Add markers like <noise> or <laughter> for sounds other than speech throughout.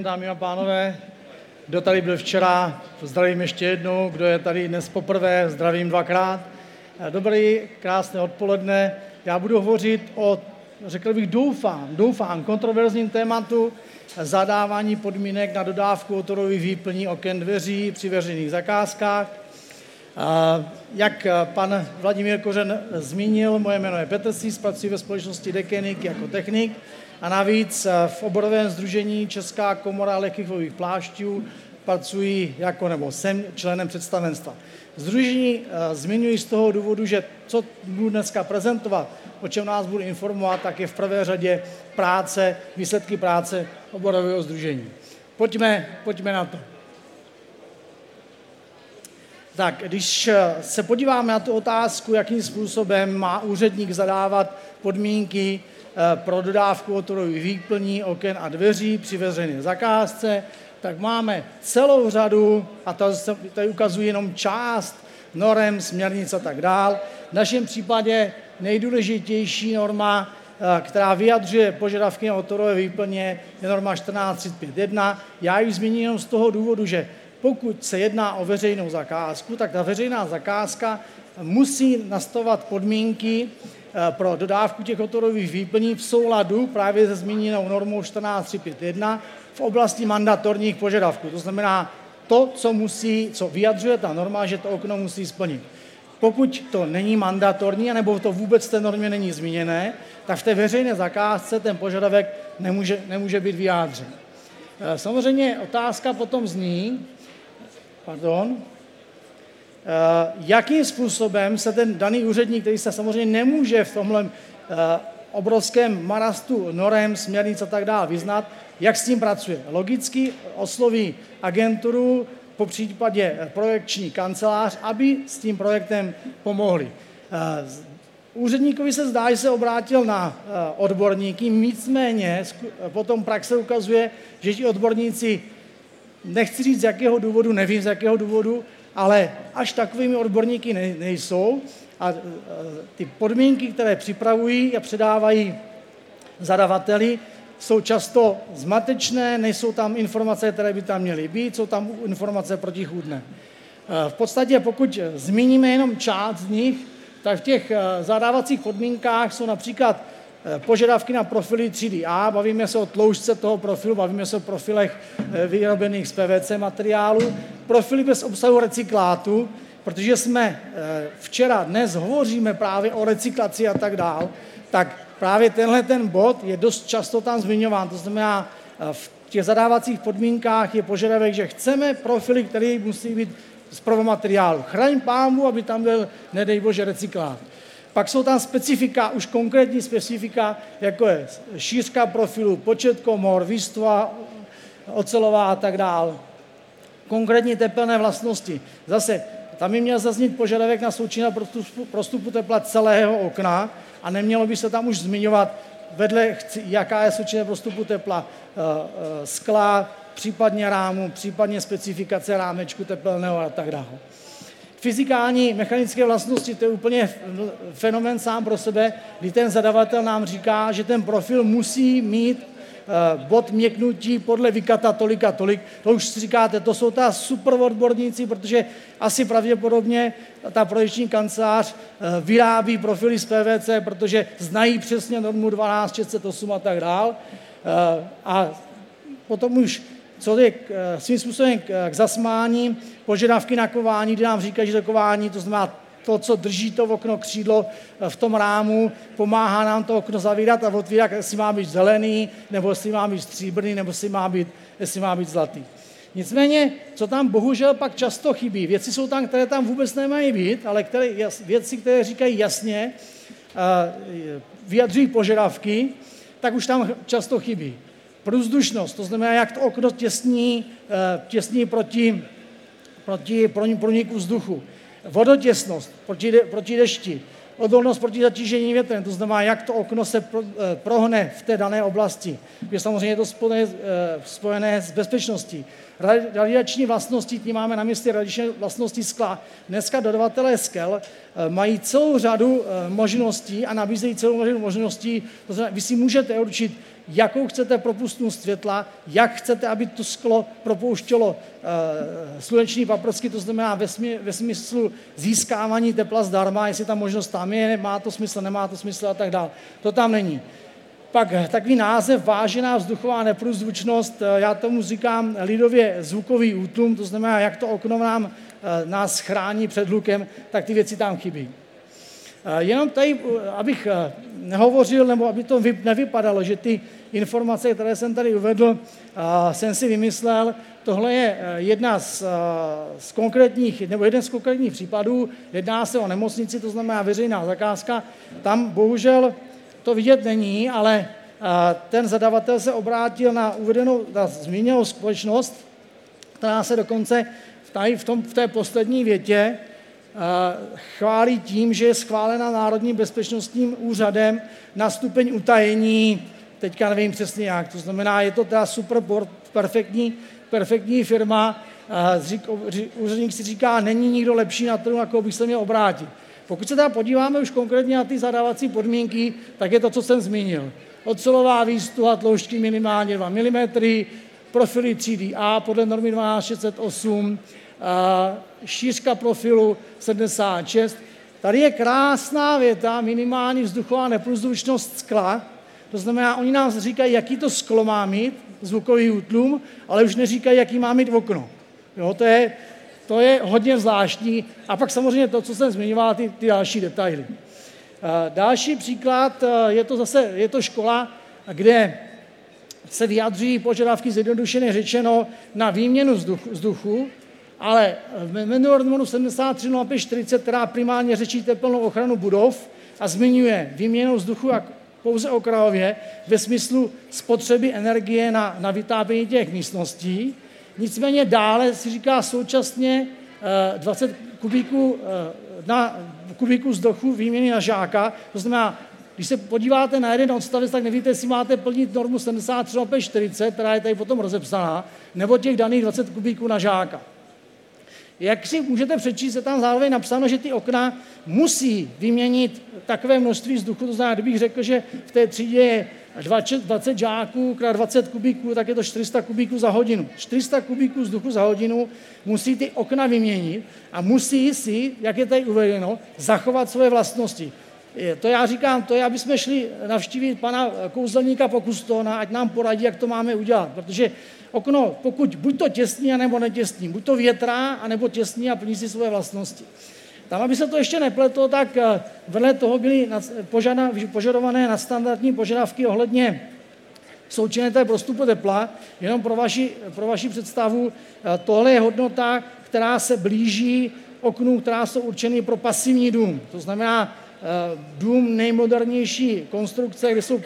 den, dámy a pánové. Kdo tady byl včera, zdravím ještě jednou. Kdo je tady dnes poprvé, zdravím dvakrát. Dobrý, krásné odpoledne. Já budu hovořit o, řekl bych, doufám, doufám, kontroverzním tématu zadávání podmínek na dodávku autorových výplní oken dveří při veřejných zakázkách. Jak pan Vladimír Kořen zmínil, moje jméno je Petr Sís, pracuji ve společnosti Dekenik jako technik a navíc v oborovém združení Česká komora lehkých plášťů pracuji jako, nebo jsem členem představenstva. Združení zmiňuji z toho důvodu, že co budu dneska prezentovat, o čem nás budu informovat, tak je v prvé řadě práce, výsledky práce oborového združení. Pojďme, pojďme na to. Tak, když eh, se podíváme na tu otázku, jakým způsobem má úředník zadávat podmínky eh, pro dodávku motorových výplní, oken a dveří při veřejné zakázce, tak máme celou řadu, a tady ukazuji jenom část norem, směrnic a tak dál. V našem případě nejdůležitější norma, eh, která vyjadřuje požadavky na motorové výplně, je norma 1431. Já ji zmíním jenom z toho důvodu, že pokud se jedná o veřejnou zakázku, tak ta veřejná zakázka musí nastavovat podmínky eh, pro dodávku těch hotorových výplní v souladu právě se zmíněnou normou 14351 v oblasti mandatorních požadavků. To znamená to, co musí, co vyjadřuje ta norma, že to okno musí splnit. Pokud to není mandatorní, nebo to vůbec v té normě není zmíněné, tak v té veřejné zakázce ten požadavek nemůže, nemůže být vyjádřen. Eh, samozřejmě otázka potom zní, pardon, eh, jakým způsobem se ten daný úředník, který se samozřejmě nemůže v tomhle eh, obrovském marastu norem, směrnic a tak dále vyznat, jak s tím pracuje. Logicky osloví agenturu, po případě projekční kancelář, aby s tím projektem pomohli. Eh, úředníkovi se zdá, že se obrátil na odborníky, nicméně potom praxe ukazuje, že ti odborníci nechci říct z jakého důvodu, nevím z jakého důvodu, ale až takovými odborníky nejsou a ty podmínky, které připravují a předávají zadavateli, jsou často zmatečné, nejsou tam informace, které by tam měly být, jsou tam informace protichůdné. V podstatě, pokud zmíníme jenom část z nich, tak v těch zadávacích podmínkách jsou například požadavky na profily 3DA, bavíme se o tloušťce toho profilu, bavíme se o profilech eh, vyrobených z PVC materiálu, profily bez obsahu recyklátu, protože jsme eh, včera, dnes hovoříme právě o recyklaci a tak dál, tak právě tenhle ten bod je dost často tam zmiňován. To znamená, v těch zadávacích podmínkách je požadavek, že chceme profily, které musí být z prvomateriálu. Chraň pámu, aby tam byl, nedej bože, recyklát. Pak jsou tam specifika, už konkrétní specifika, jako je šířka profilu, počet komor, výstva, ocelová a tak dále. Konkrétní tepelné vlastnosti. Zase, tam by měl zaznít požadavek na součina prostupu tepla celého okna a nemělo by se tam už zmiňovat vedle, jaká je součina prostupu tepla eh, eh, skla, případně rámu, případně specifikace rámečku tepelného a tak dále. Fyzikální, mechanické vlastnosti, to je úplně fenomen sám pro sebe, kdy ten zadavatel nám říká, že ten profil musí mít eh, bod měknutí podle vykata tolik a tolik. To už si říkáte, to jsou ta super odborníci, protože asi pravděpodobně ta projekční kancelář eh, vyrábí profily z PVC, protože znají přesně normu 12, 608 a tak dál. Eh, a potom už co je eh, svým způsobem k zasmání, požadavky na kování, kdy nám říkají, že to kování, to znamená to, co drží to okno křídlo eh, v tom rámu, pomáhá nám to okno zavírat a otvírat, jestli má být zelený, nebo jestli má být stříbrný, nebo jestli má být, jestli má být zlatý. Nicméně, co tam bohužel pak často chybí, věci jsou tam, které tam vůbec nemají být, ale které, věci, které říkají jasně, eh, vyjadřují požadavky, tak už tam často chybí. Průzdušnost, to znamená, jak to okno těsní, eh, těsní proti, proti proniku vzduchu. Vodotěsnost proti, proti dešti. Odolnost proti zatížení větrem, to znamená, jak to okno se pro, eh, prohne v té dané oblasti. Je samozřejmě to spojené, eh, spojené s bezpečností. Radiační vlastnosti, tím máme na mysli radiační vlastnosti skla. Dneska dodavatelé skel mají celou řadu možností a nabízejí celou řadu možností. To znamená, vy si můžete určit, jakou chcete propustnost světla, jak chcete, aby to sklo propouštělo e, sluneční paprsky, to znamená ve, smy, ve smyslu získávání tepla zdarma, jestli ta možnost tam je, má to smysl, nemá to smysl a tak dále. To tam není. Pak takový název vážená vzduchová neprůzvučnost, eh, já tomu říkám lidově zvukový útlum, to znamená, jak to okno nám, eh, nás chrání před hlukem, tak ty věci tam chybí. Eh, jenom tady, abych nehovořil, nebo aby to nevypadalo, že ty informace, které jsem tady uvedl, jsem si vymyslel. Tohle je jedna z, z konkrétních, nebo jeden z konkrétních případů. Jedná se o nemocnici, to znamená veřejná zakázka. Tam bohužel to vidět není, ale ten zadavatel se obrátil na uvedenou, na zmíněnou společnost, která se dokonce tady v, tom, v té poslední větě chválí tím, že je schválena Národním bezpečnostním úřadem na stupeň utajení, teďka nevím přesně jak, to znamená, je to teda super perfektní, perfektní firma, úředník si říká, není nikdo lepší na trhu, jako bych se měl obrátit. Pokud se teda podíváme už konkrétně na ty zadávací podmínky, tak je to, co jsem zmínil. Ocelová výstuha tloušťky minimálně 2 mm, profily 3DA podle normy 12608, šířka profilu 76. Tady je krásná věta, minimální vzduchová neprůzdušnost skla, to znamená, oni nám říkají, jaký to sklo má mít, zvukový útlum, ale už neříkají, jaký má mít okno. Jo, to je, to je hodně zvláštní. A pak samozřejmě to, co jsem zmiňoval, ty, ty další detaily. Další příklad eh, je to zase je to škola, kde se vyjadřují požadavky zjednodušeně řečeno na výměnu vzduchu, vzduchu ale v Memorandum 730540, která primárně řečí teplnou ochranu budov a zmiňuje výměnu vzduchu a pouze okrajově ve smyslu spotřeby energie na, na vytápění těch místností, Nicméně dále si říká současně 20 eh, kubíků, eh, na, kubíků vzduchu výměny na žáka, to znamená, když se podíváte na jeden odstavec, tak nevíte, jestli máte plnit normu 73 40, která je tady potom rozepsaná, nebo těch daných 20 kubíků na žáka. Jak si můžete přečíst, je tam zároveň napsáno, že ty okna musí vyměnit takové množství vzduchu, to znamená, kdybych řekl, že v té třídě je 20 žáků krát 20 kubíků, tak je to 400 kubíků za hodinu. 400 kubíků vzduchu za hodinu musí ty okna vyměnit a musí si, jak je tady uvedeno, zachovat svoje vlastnosti. To já říkám, to je, aby jsme šli navštívit pana kouzelníka Pokustona, ať nám poradí, jak to máme udělat. Protože okno, pokud buď to těsní, anebo netěsní, buď to větrá, anebo těsní a plní si svoje vlastnosti. Tam, aby se to ještě nepletlo, tak eh, vedle toho byly požadované nadstandardní požadavky ohledně součinné prostupu tepla. Jenom pro vaši, pro vaši představu, eh, tohle je hodnota, která se blíží oknům, která jsou určeny pro pasivní dům. To znamená eh, dům nejmodernější konstrukce, kde jsou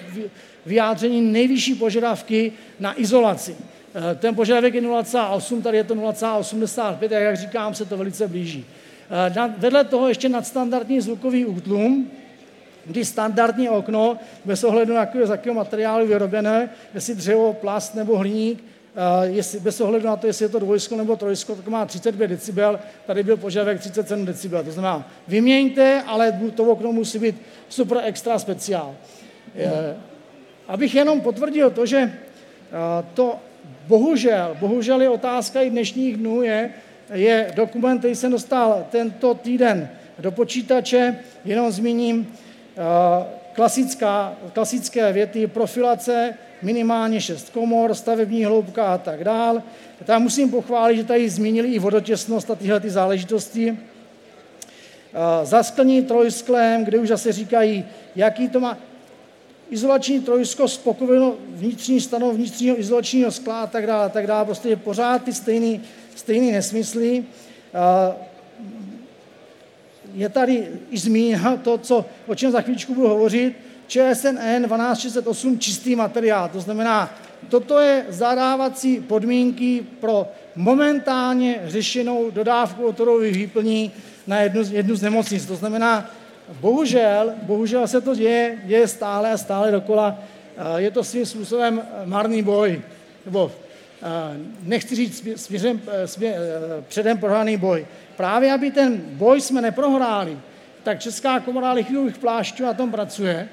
vyjádřeny nejvyšší požadavky na izolaci. Ten požadavek je 0,8, tady je to 0,85, a jak říkám, se to velice blíží. Eh, vedle toho ještě nadstandardní zvukový útlum, kdy standardní okno, bez ohledu na jakého, z jakého materiálu vyrobené, jestli dřevo, plast nebo hliník, eh, jestli, bez ohledu na to, jestli je to dvojsko nebo trojsko, tak má 35 decibel, tady byl požadavek 37 decibel. To znamená, vyměňte, ale to okno musí být super extra speciál. Eh, abych jenom potvrdil to, že to bohužel, bohužel je otázka i dnešních dnů, je, je dokument, který jsem dostal tento týden do počítače, jenom zmíním eh, klasická, klasické věty, profilace, minimálně šest komor, stavební hloubka a tak dál. Tam musím pochválit, že tady zmínili i vodotěsnost a tyhle ty záležitosti. Eh, Zasklení trojsklem, kde už zase říkají, jaký to má izolační trojsko, spokoveno vnitřní stanov vnitřního izolačního skla a tak dále, a tak dále. Prostě je pořád ty stejný, stejný nesmysly. Je tady i zmíněno to, co, o čem za chvíličku budu hovořit, ČSNN 1268 čistý materiál. To znamená, toto je zadávací podmínky pro momentálně řešenou dodávku otorových výplní na jednu, jednu z nemocnic. To znamená, bohužel, bohužel se to děje, děje stále a stále dokola. Je to svým způsobem marný boj, nebo nechci říct směřem, smě, předem prohraný boj. Právě aby ten boj jsme neprohráli, tak Česká komora lichvivých plášťů na tom pracuje,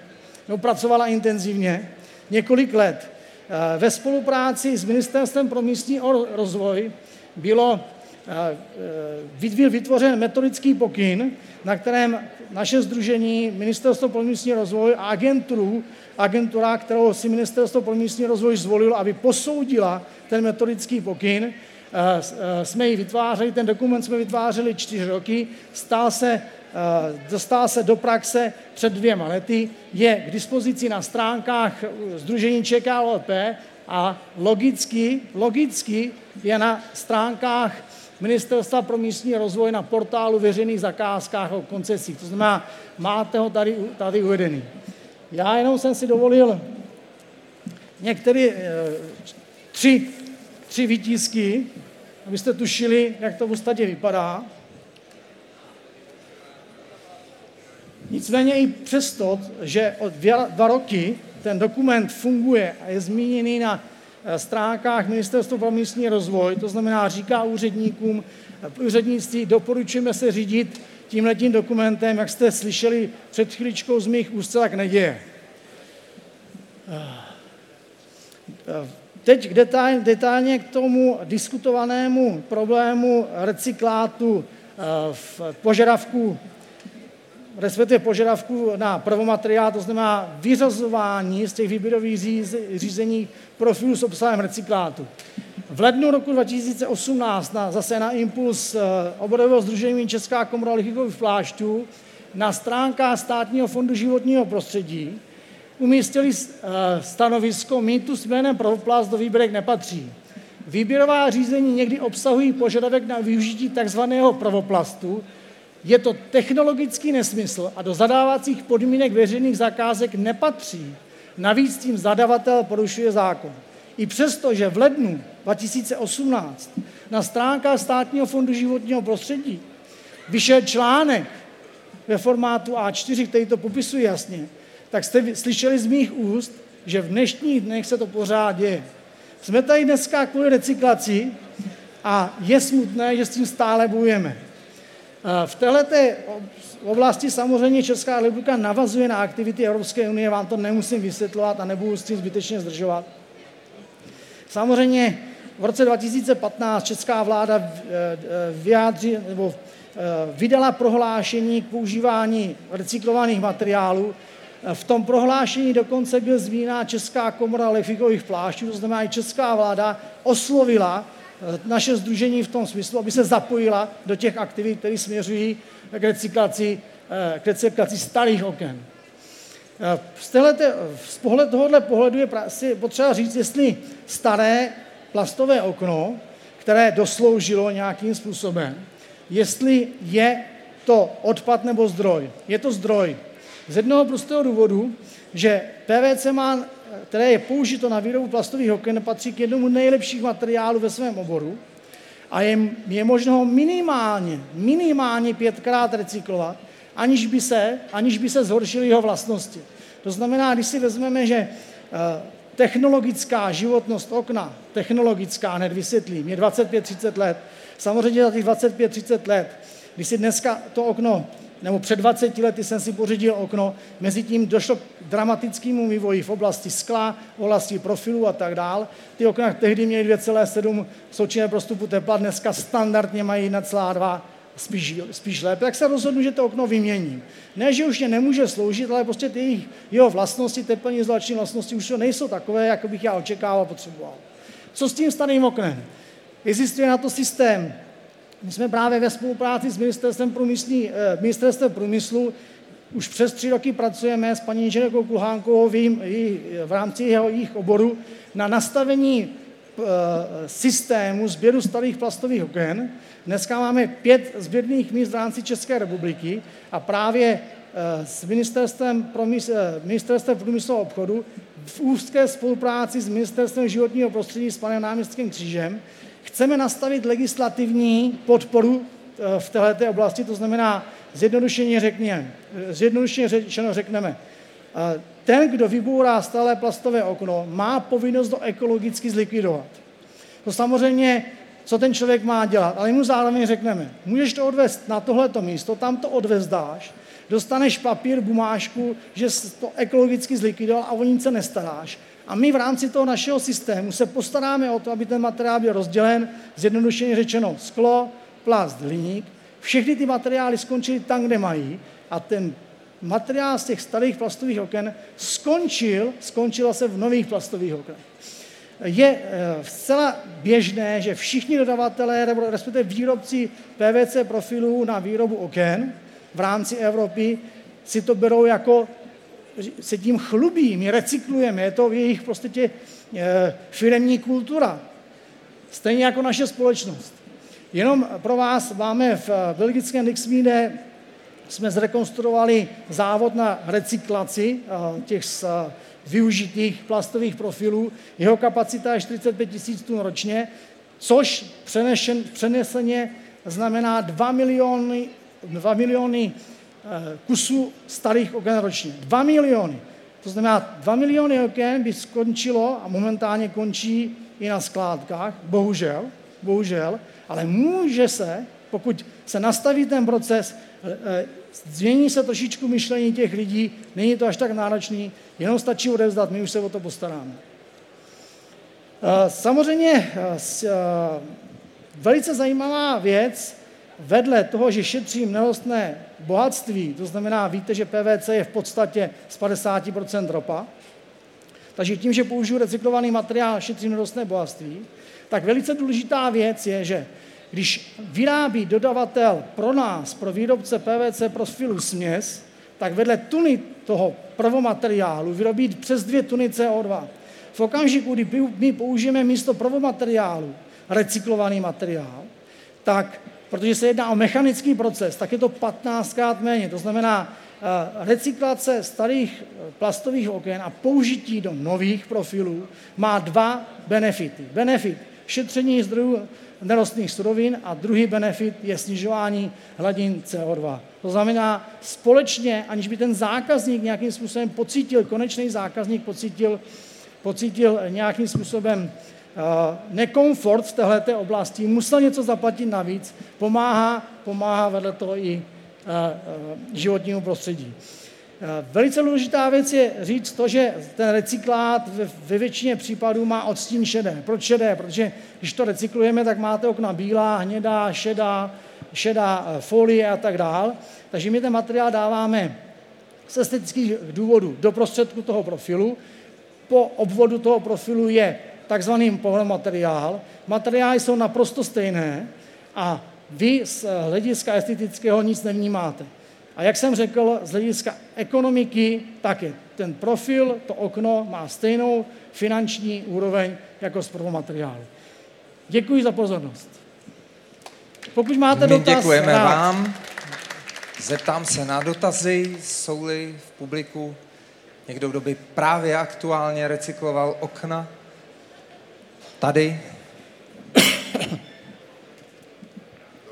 no pracovala intenzivně. několik let. Ve spolupráci s Ministerstvem pro místní rozvoj bylo byl vytvořen metodický pokyn, na kterém naše združení, Ministerstvo pro místní rozvoj a agenturu, agentura, kterou si Ministerstvo pro místní rozvoj zvolilo, aby posoudila ten metodický pokyn, jsme ji vytvářeli, ten dokument jsme vytvářeli čtyři roky, stál se, dostal se do praxe před dvěma lety, je k dispozici na stránkách Združení ČKLP a logicky, logicky je na stránkách Ministerstva pro místní rozvoj na portálu veřejných zakázkách o koncesích. To znamená, máte ho tady, tady uvedený. Já jenom jsem si dovolil některé eh, tři, tři výtisky, abyste tušili, jak to v podstatě vypadá. Nicméně i přesto, že od dva roky ten dokument funguje a je zmíněný na stránkách Ministerstva pro místní rozvoj, to znamená, říká úředníkům, eh, úřednictví, doporučujeme se řídit tímhletím dokumentem, jak jste slyšeli před chvíličkou z mých úst, tak neděje. Eh, teď detail, detailně k tomu diskutovanému problému recyklátu v požadavku respektive požadavků na prvomateriál, to znamená vyřazování z těch výběrových řízení profilů s obsahem recyklátu. V lednu roku 2018 na, zase na impuls eh, oborového združení Česká komora lichikových plášťů na stránkách Státního fondu životního prostředí umístili eh, stanovisko mýtu s jménem prvoplast do výběrek nepatří. Výběrová řízení někdy obsahují požadavek na využití tzv. prvoplastu, je to technologický nesmysl a do zadávacích podmínek veřejných zakázek nepatří. Navíc tím zadavatel porušuje zákon. I přesto, že v lednu 2018 na stránkách Státního fondu životního prostředí vyšel článek ve formátu A4, který to popisuje jasně, tak jste slyšeli z mých úst, že v dnešních dnech se to pořád děje. Jsme tady dneska kvůli recyklaci a je smutné, že s tím stále bojujeme. V této oblasti samozřejmě Česká republika navazuje na aktivity Evropské unie, vám to nemusím vysvětlovat a nebudu s tím zbytečně zdržovat. Samozřejmě v roce 2015 česká vláda eh, eh, vyjádří, nebo eh, vydala prohlášení k používání recyklovaných materiálů. V tom prohlášení dokonce byl zmíněna Česká komora lefikových plášťů, to znamená, i česká vláda oslovila naše združení v tom smyslu, aby se zapojila do těch aktivit, které směřují k recyklaci, eh, k recyklaci starých oken. Eh, z, téhleté, z pohled, tohohle pohledu je si potřeba říct, jestli staré plastové okno, které dosloužilo nějakým způsobem, jestli je to odpad nebo zdroj. Je to zdroj. Z jednoho prostého důvodu, že PVC má které je použito na výrobu plastových oken, patří k jednomu nejlepších materiálů ve svém oboru a je, je možno ho minimálně, minimálně pětkrát recyklovat, aniž by se, aniž by se zhoršily jeho vlastnosti. To znamená, když si vezmeme, že eh, technologická životnost okna, technologická, hned vysvětlím, je 25-30 let. Samozřejmě za těch 25-30 let, když si dneska to okno nebo před 20 lety jsem si pořídil okno, mezi tím došlo k dramatickému vývoji v oblasti skla, v oblasti profilu a tak dál. Ty okna tehdy měly 2,7 součinné prostupu tepla, dneska standardně mají 1,2 spíš, spíš lépe, tak se rozhodnu, že to okno vyměním. Ne, že už mě nemůže sloužit, ale prostě ty jejich, jeho vlastnosti, teplní izolační vlastnosti už nejsou takové, jako bych já očekával, potřeboval. Co s tím starým oknem? Existuje na to systém my jsme právě ve spolupráci s Ministerstvem, průmyslí, eh, Ministerstvem průmyslu už přes tři roky pracujeme s paní inženýrkou Kulhánkovou v, v rámci jeho, jejich oboru na nastavení eh, systému sběru starých plastových oken. Dneska máme pět sběrných míst v rámci České republiky a právě eh, s Ministerstvem, promysl, Ministerstvem průmyslu a obchodu v úzké spolupráci s Ministerstvem životního prostředí s panem náměstkem Křížem Chceme nastavit legislativní podporu eh, v této oblasti, to znamená, zjednodušeně, řekněme, zjednodušeně řečeno řekneme, eh, ten, kdo vybourá stále plastové okno, má povinnost to ekologicky zlikvidovat. To samozřejmě, co ten člověk má dělat, ale mu zároveň řekneme, můžeš to odvést na tohleto místo, tam to odvezdáš, dostaneš papír, bumášku, že to ekologicky zlikvidoval a o nic se nestaráš A my v rámci toho našeho systému se postaráme o to, aby ten materiál byl rozdělen, zjednodušeně řečeno sklo, plast, hliník. Všechny ty materiály skončily tam, kde mají a ten materiál z těch starých plastových oken skončil, skončil se v nových plastových oknech. Je eh, zcela běžné, že všichni dodavatelé, respektive výrobci PVC profilů na výrobu oken v rámci Evropy si to berou jako, se tím chlubí, my recyklujeme, je to v jejich prostě eh, firemní kultura. Stejně jako naše společnost. Jenom pro vás máme v belgickém Dixmíde jsme zrekonstruovali závod na recyklaci eh, těch eh, využitých plastových profilů. Jeho kapacita je 45 tisíc tun ročně, což přenešen, přeneseně znamená 2 miliony, 2 miliony eh, kusů starých oken ročně. 2 miliony. To znamená, 2 miliony oken by skončilo a momentálně končí i na skládkách, bohužel, bohužel, ale může se, pokud se nastaví ten proces, změní se trošičku myšlení těch lidí, není to až tak náročný, jenom stačí odevzdat, my už se o to postaráme. Eh, samozřejmě eh, eh, velice zajímavá věc, vedle toho, že šetřím nerostné bohatství, to znamená, víte, že PVC je v podstatě z 50% ropa, takže tím, že použiju recyklovaný materiál, šetřím nerostné bohatství, tak velice důležitá věc je, že když vyrábí dodavatel pro nás, pro výrobce PVC profilu směs, tak vedle tuny toho prvomateriálu vyrobí přes dvě tuny CO2. V okamžiku, kdy my použijeme místo prvomateriálu recyklovaný materiál, tak, protože se jedná o mechanický proces, tak je to 15 krát méně. To znamená, eh, recyklace starých eh, plastových oken a použití do nových profilů má dva benefity. Benefit šetření zdrojů nerostných surovin a druhý benefit je snižování hladin CO2. To znamená, společně, aniž by ten zákazník nějakým způsobem pocítil, konečný zákazník pocítil, pocítil nějakým způsobem nekomfort v této oblasti, musel něco zaplatit navíc, pomáhá, pomáhá vedle toho i uh, uh, životnímu prostředí. Eh, velice důležitá věc je říct to, že ten recyklát ve většině případů má odstín šedé. Proč šedé? Protože když to recyklujeme, tak máte okna bílá, hnědá, šedá, šedá eh, folie a tak dál. Takže my ten materiál dáváme z estetických důvodů do prostředku toho profilu. Po obvodu toho profilu je takzvaný materiál. Materiály jsou naprosto stejné a vy z hlediska estetického nic nevnímáte. A jak jsem řekl, z hlediska ekonomiky taky. Ten profil, to okno má stejnou finanční úroveň jako z prvomateriálu. Děkuji za pozornost. Pokud máte My dotaz, děkujeme rád. vám. Zeptám se na dotazy, jsou-li v publiku někdo, kdo by právě aktuálně recykloval okna. Tady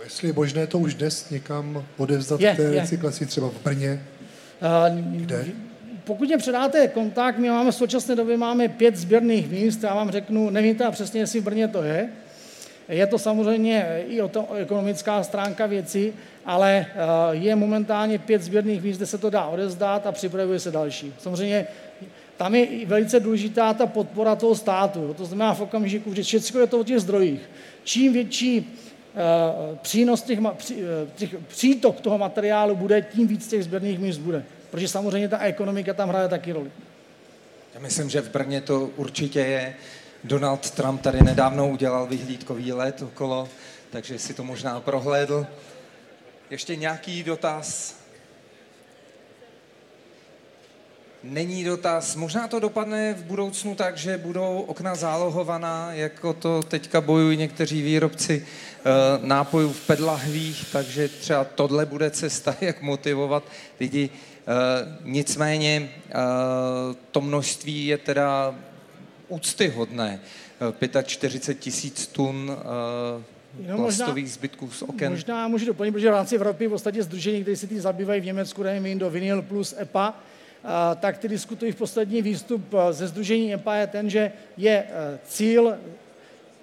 Jestli je možné to už dnes někam odevzdat je, té recyklaci, třeba v Brně? Uh, Kde? Pokud mě předáte kontakt, my máme v současné době máme pět sběrných míst, já vám řeknu, nevím teda přesně, jestli v Brně to je. Je to samozřejmě i o to ekonomická stránka věci, ale je momentálně pět sběrných míst, kde se to dá odezdat a připravuje se další. Samozřejmě tam je velice důležitá ta podpora toho státu. To znamená v okamžiku, že všechno je to o těch zdrojích. Čím větší Eh, přínos těch, eh, těch, přítok toho materiálu bude, tím víc těch sběrných míst bude. Protože samozřejmě ta ekonomika tam hraje taky roli. Já myslím, že v Brně to určitě je. Donald Trump tady nedávno udělal vyhlídkový let okolo, takže si to možná prohlédl. Ještě nějaký dotaz? Není dotaz. Možná to dopadne v budoucnu tak, že budou okna zálohovaná, jako to teďka bojují někteří výrobci uh, nápojů v pedlahvích, takže třeba tohle bude cesta, <laughs> jak motivovat lidi. Uh, nicméně uh, to množství je teda úctyhodné. Uh, 45 tisíc tun uh, plastových možná, zbytků z oken. Možná můžu doplnit, protože v rámci Evropy v podstatě združení, které se tím zabývají v Německu, nevím, do Vinyl plus EPA, tak ty diskutují v poslední výstup ze Združení EPA je ten, že je cíl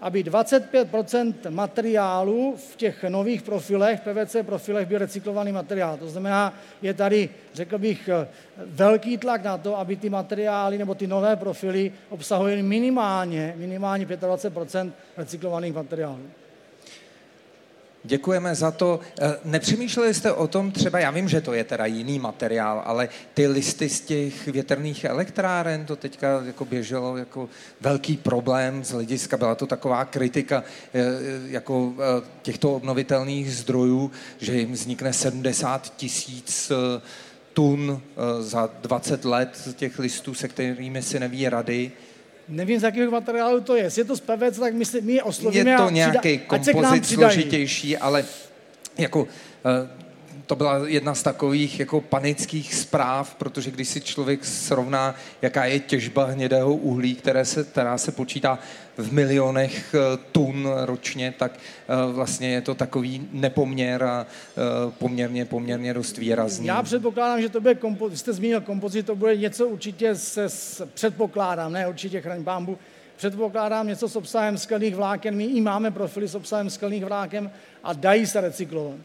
aby 25% materiálu v těch nových profilech, PVC profilech, byl recyklovaný materiál. To znamená, je tady, řekl bych, velký tlak na to, aby ty materiály nebo ty nové profily obsahovaly minimálně, minimálně 25% recyklovaných materiálů. Děkujeme za to. Eh, nepřemýšleli jste o tom třeba, já vím, že to je teda jiný materiál, ale ty listy z těch větrných elektráren, to teďka jako běželo jako velký problém z hlediska, byla to taková kritika eh, jako eh, těchto obnovitelných zdrojů, že jim vznikne 70 tisíc tun za 20 let těch listů, se kterými si neví rady. Nevím, z jakého materiálu to je. Jestli je to z PVC, tak my, si, my je oslovíme Je to nějaký kompozit složitější, ale jako eh, to byla jedna z takových jako panických zpráv, protože když si člověk srovná, jaká je těžba hnědého uhlí, které se, která se počítá v milionech eh, tun ročně, tak eh, vlastně je to takový nepoměr a eh, poměrně, poměrně dost výrazný. Já předpokládám, že to bude, kompo- jste zmínil kompozit, to bude něco určitě se, s, předpokládám, ne určitě chraň bámbu, předpokládám něco s obsahem skalných vláken. My i máme profily s obsahem skalných vláken a dají se recyklovat.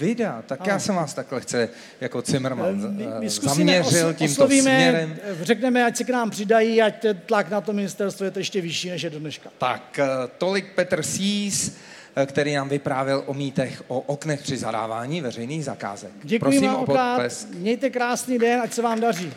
Vida, tak ano. já jsem vás takhle chce jako Zimmerman my, my zaměřil tímto oslovíme, směrem. Řekneme, ať se k nám přidají, ať ten tlak na to ministerstvo je to ještě vyšší, než je do dneška. Tak, eh, tolik Petr Sís, eh, který nám vyprávěl o mýtech, o oknech při zadávání veřejných zakázek. Děkuji Prosím vám o Mějte krásný den, ať se vám daří.